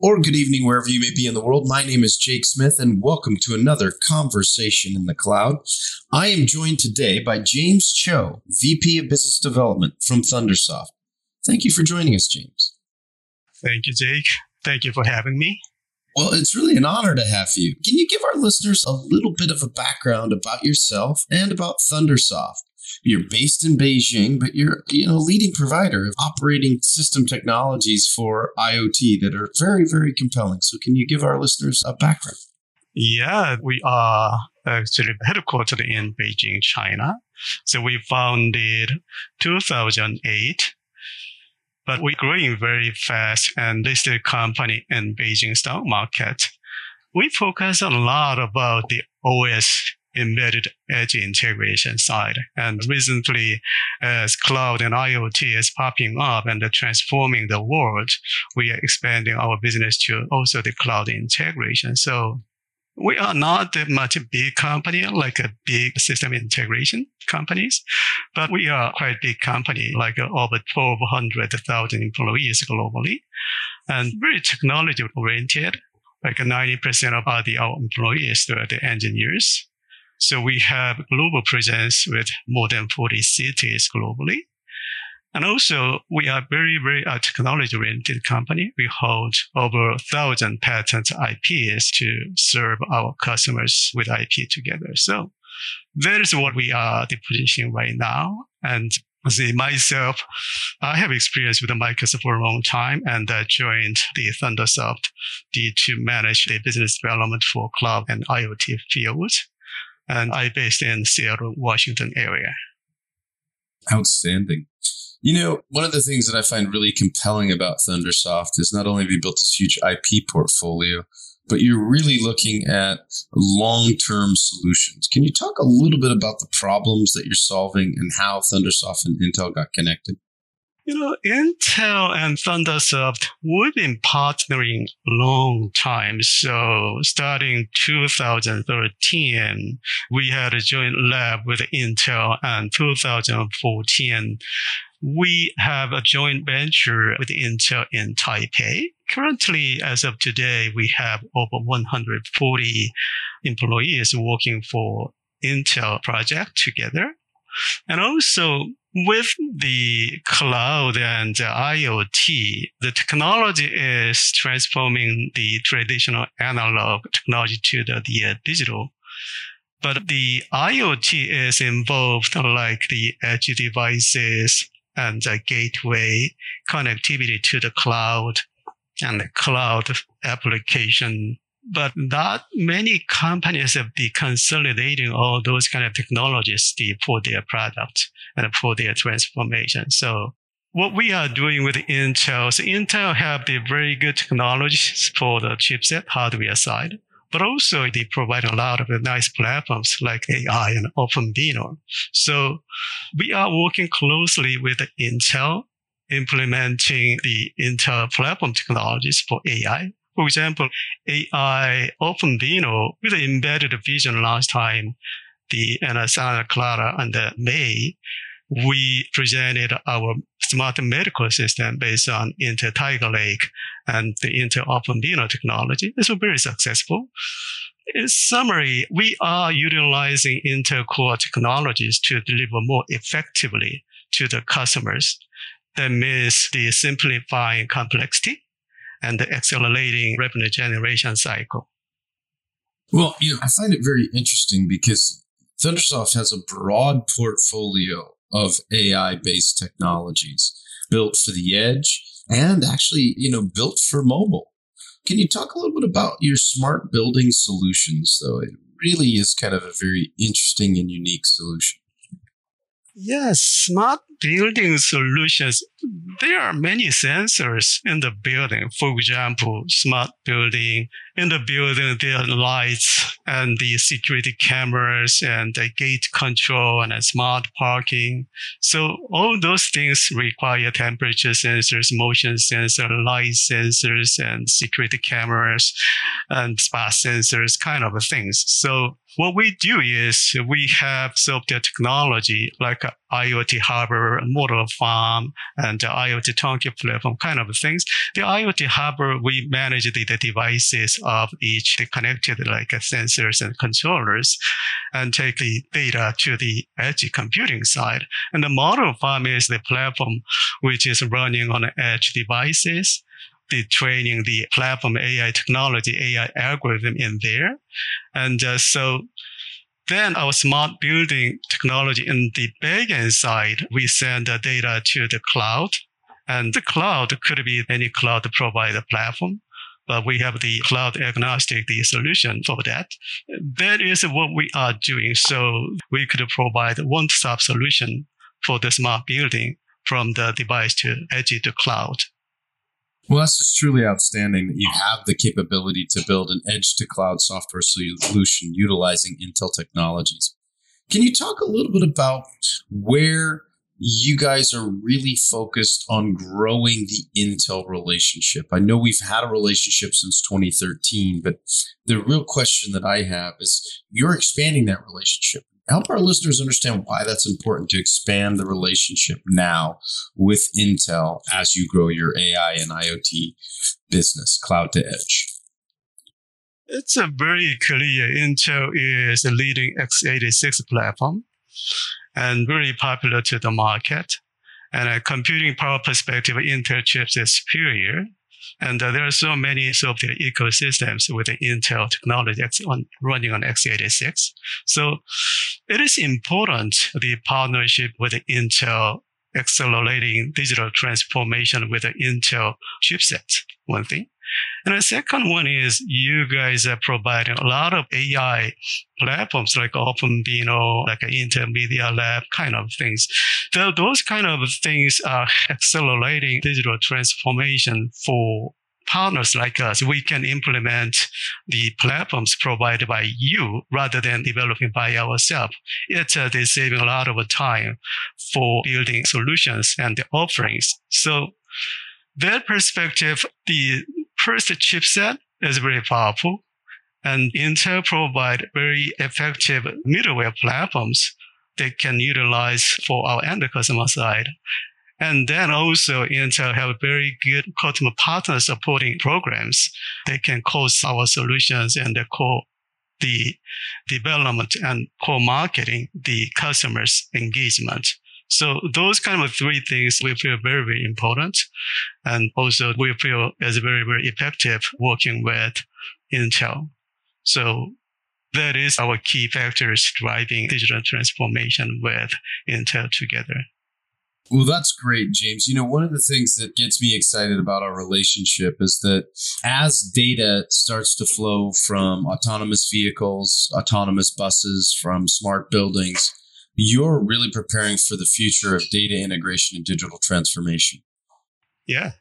or good evening, wherever you may be in the world. My name is Jake Smith, and welcome to another Conversation in the Cloud. I am joined today by James Cho, VP of Business Development from Thundersoft. Thank you for joining us, James. Thank you, Jake. Thank you for having me. Well, it's really an honor to have you. Can you give our listeners a little bit of a background about yourself and about Thundersoft? You're based in Beijing, but you're you know leading provider of operating system technologies for IoT that are very very compelling. So can you give our listeners a background? Yeah, we are uh, actually headquartered in Beijing, China. So we founded 2008 but we're growing very fast and listed company in Beijing stock market. We focus a lot about the OS embedded edge integration side. And recently, as cloud and IoT is popping up and transforming the world, we are expanding our business to also the cloud integration. So we are not that much a big company like a big system integration companies, but we are quite big company, like over 1200,000 employees globally and very technology oriented. Like 90% of our, the, our employees are the engineers so we have global presence with more than 40 cities globally. And also, we are very, very technology oriented company. We hold over a thousand patent IPs to serve our customers with IP together. So that is what we are the position right now. And see myself, I have experience with Microsoft for a long time and I joined the Thundersoft to manage the business development for cloud and IoT fields and I based in Seattle, Washington area. Outstanding. You know, one of the things that I find really compelling about Thundersoft is not only have you built this huge IP portfolio, but you're really looking at long-term solutions. Can you talk a little bit about the problems that you're solving and how Thundersoft and Intel got connected? You know, Intel and Thundersoft, we've been partnering long time. So starting 2013, we had a joint lab with Intel and 2014, we have a joint venture with Intel in Taipei. Currently, as of today, we have over 140 employees working for Intel project together. And also with the cloud and the IoT, the technology is transforming the traditional analog technology to the, the uh, digital. But the IoT is involved like the edge devices and the gateway connectivity to the cloud and the cloud application but not many companies have been consolidating all those kind of technologies for their product and for their transformation. So what we are doing with Intel, so Intel have the very good technologies for the chipset hardware side, but also they provide a lot of nice platforms like AI and OpenVINO. So we are working closely with Intel implementing the Intel platform technologies for AI for example, AI OpenVINO with embedded vision last time, the Santa Clara and the May, we presented our smart medical system based on Intel Tiger Lake and the Intel OpenVINO technology. This was very successful. In summary, we are utilizing Intel core technologies to deliver more effectively to the customers. That means the simplifying complexity and the accelerating revenue generation cycle. Well, you know, I find it very interesting because Thundersoft has a broad portfolio of AI based technologies built for the edge and actually, you know, built for mobile. Can you talk a little bit about your smart building solutions, though? It really is kind of a very interesting and unique solution. Yes, smart building solutions, there are many sensors in the building. For example, smart building. In the building, there are lights and the security cameras and the gate control and a smart parking. So all those things require temperature sensors, motion sensor, light sensors, and security cameras and spot sensors kind of things. So what we do is we have software technology like IoT harbor, model farm, and IoT turnkey platform kind of things. The IoT harbor, we manage the, the devices of each the connected like sensors and controllers and take the data to the edge computing side. And the model farm is the platform which is running on edge devices the training the platform AI technology, AI algorithm in there. And uh, so then our smart building technology in the backend side, we send the data to the cloud. And the cloud could be any cloud provider platform, but we have the cloud agnostic the solution for that. That is what we are doing. So we could provide one-stop solution for the smart building from the device to edge to cloud. Well, that's just truly outstanding that you have the capability to build an edge to cloud software solution utilizing Intel technologies. Can you talk a little bit about where you guys are really focused on growing the Intel relationship? I know we've had a relationship since 2013, but the real question that I have is you're expanding that relationship help our listeners understand why that's important to expand the relationship now with Intel as you grow your AI and IoT business, cloud to edge. It's a very clear. Intel is a leading x86 platform and very popular to the market. And a computing power perspective, Intel chips is superior and uh, there are so many software ecosystems with Intel technology on, running on x86. So it is important the partnership with Intel accelerating digital transformation with the Intel chipset, one thing. And the second one is you guys are providing a lot of AI platforms like OpenVINO, like Intel Media Lab kind of things. So those kind of things are accelerating digital transformation for partners like us, we can implement the platforms provided by you rather than developing by ourselves. It's uh, saving a lot of time for building solutions and the offerings. So that perspective, the first chipset is very powerful. And Intel provide very effective middleware platforms that can utilize for our end customer side. And then also Intel have very good customer partner supporting programs. They can cause our solutions and co the development and co-marketing the customers engagement. So those kind of three things we feel very, very important. And also we feel is very, very effective working with Intel. So that is our key factors driving digital transformation with Intel together. Well, that's great, James. You know, one of the things that gets me excited about our relationship is that as data starts to flow from autonomous vehicles, autonomous buses, from smart buildings, you're really preparing for the future of data integration and digital transformation. Yeah.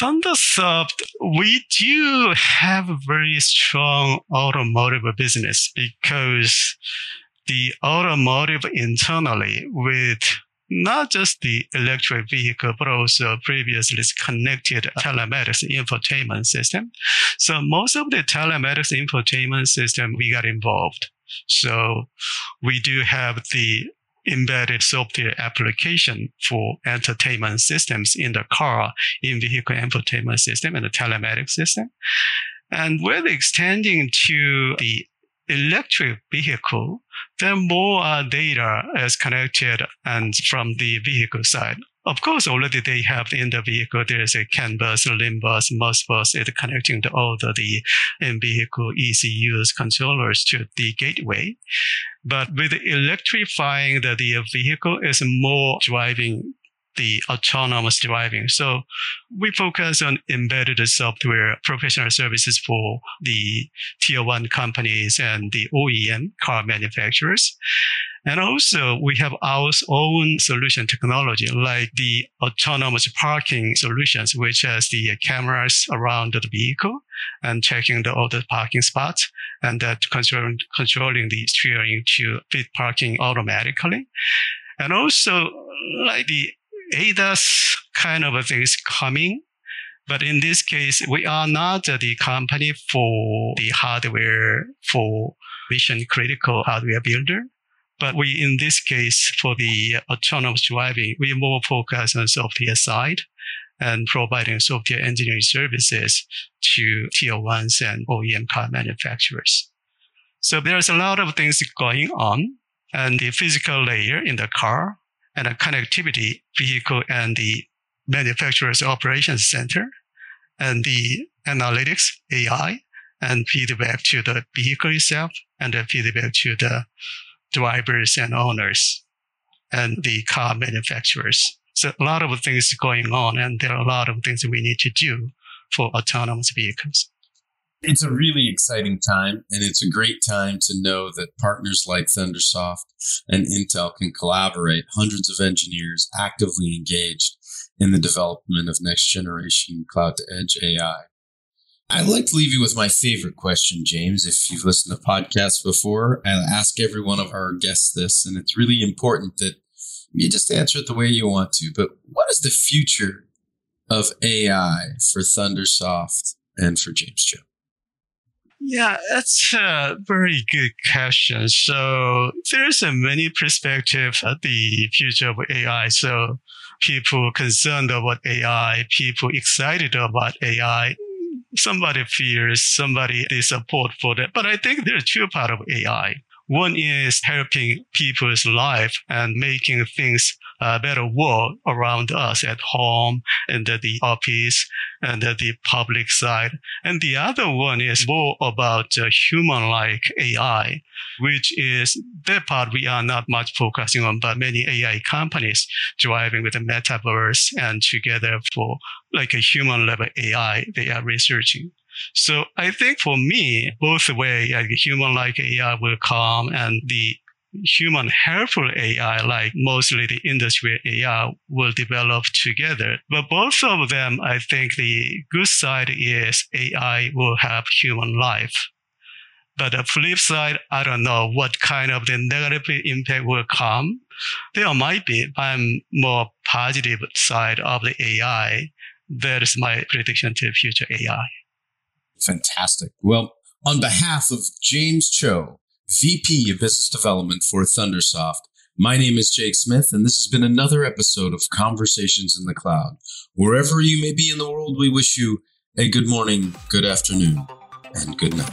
Thundersoft, we do have a very strong automotive business because the automotive internally with not just the electric vehicle, but also previously connected telematics infotainment system. So most of the telematics infotainment system, we got involved. So we do have the embedded software application for entertainment systems in the car, in vehicle infotainment system and the telematics system. And we're extending to the electric vehicle, then more uh, data is connected and from the vehicle side. Of course, already they have in the vehicle, there's a CAN bus, LIN bus, MOS bus, it connecting to all the, the um, in-vehicle ECUs controllers to the gateway. But with electrifying the, the vehicle is more driving the autonomous driving. So we focus on embedded software professional services for the tier one companies and the OEM car manufacturers. And also we have our own solution technology, like the autonomous parking solutions, which has the cameras around the vehicle and checking the, the parking spots and that controlling, controlling the steering to fit parking automatically. And also like the ADAS kind of things coming. But in this case, we are not the company for the hardware for mission critical hardware builder. But we, in this case, for the autonomous driving, we more focus on software side and providing software engineering services to tier ones and OEM car manufacturers. So there's a lot of things going on and the physical layer in the car and the connectivity vehicle and the manufacturer's operations center and the analytics AI and feedback to the vehicle itself and the feedback to the drivers and owners and the car manufacturers. So a lot of things going on and there are a lot of things we need to do for autonomous vehicles. It's a really exciting time, and it's a great time to know that partners like Thundersoft and Intel can collaborate, hundreds of engineers actively engaged in the development of next generation cloud to edge AI. I'd like to leave you with my favorite question, James. If you've listened to podcasts before, I ask every one of our guests this, and it's really important that you just answer it the way you want to. But what is the future of AI for Thundersoft and for James Cho? Yeah, that's a very good question. So there's a many perspectives at the future of AI. So people concerned about AI, people excited about AI, somebody fears, somebody they support for that. But I think there's two part of AI. One is helping people's life and making things a better world around us at home and at the office and at the public side. And the other one is more about uh, human-like AI, which is that part we are not much focusing on, but many AI companies driving with the metaverse and together for like a human level AI they are researching. So I think for me, both way, like human like AI will come and the human helpful AI, like mostly the industry AI will develop together. But both of them, I think the good side is AI will have human life. But the flip side, I don't know what kind of the negative impact will come. There might be. I'm more positive side of the AI. That is my prediction to future AI. Fantastic. Well, on behalf of James Cho, VP of Business Development for Thundersoft, my name is Jake Smith, and this has been another episode of Conversations in the Cloud. Wherever you may be in the world, we wish you a good morning, good afternoon, and good night.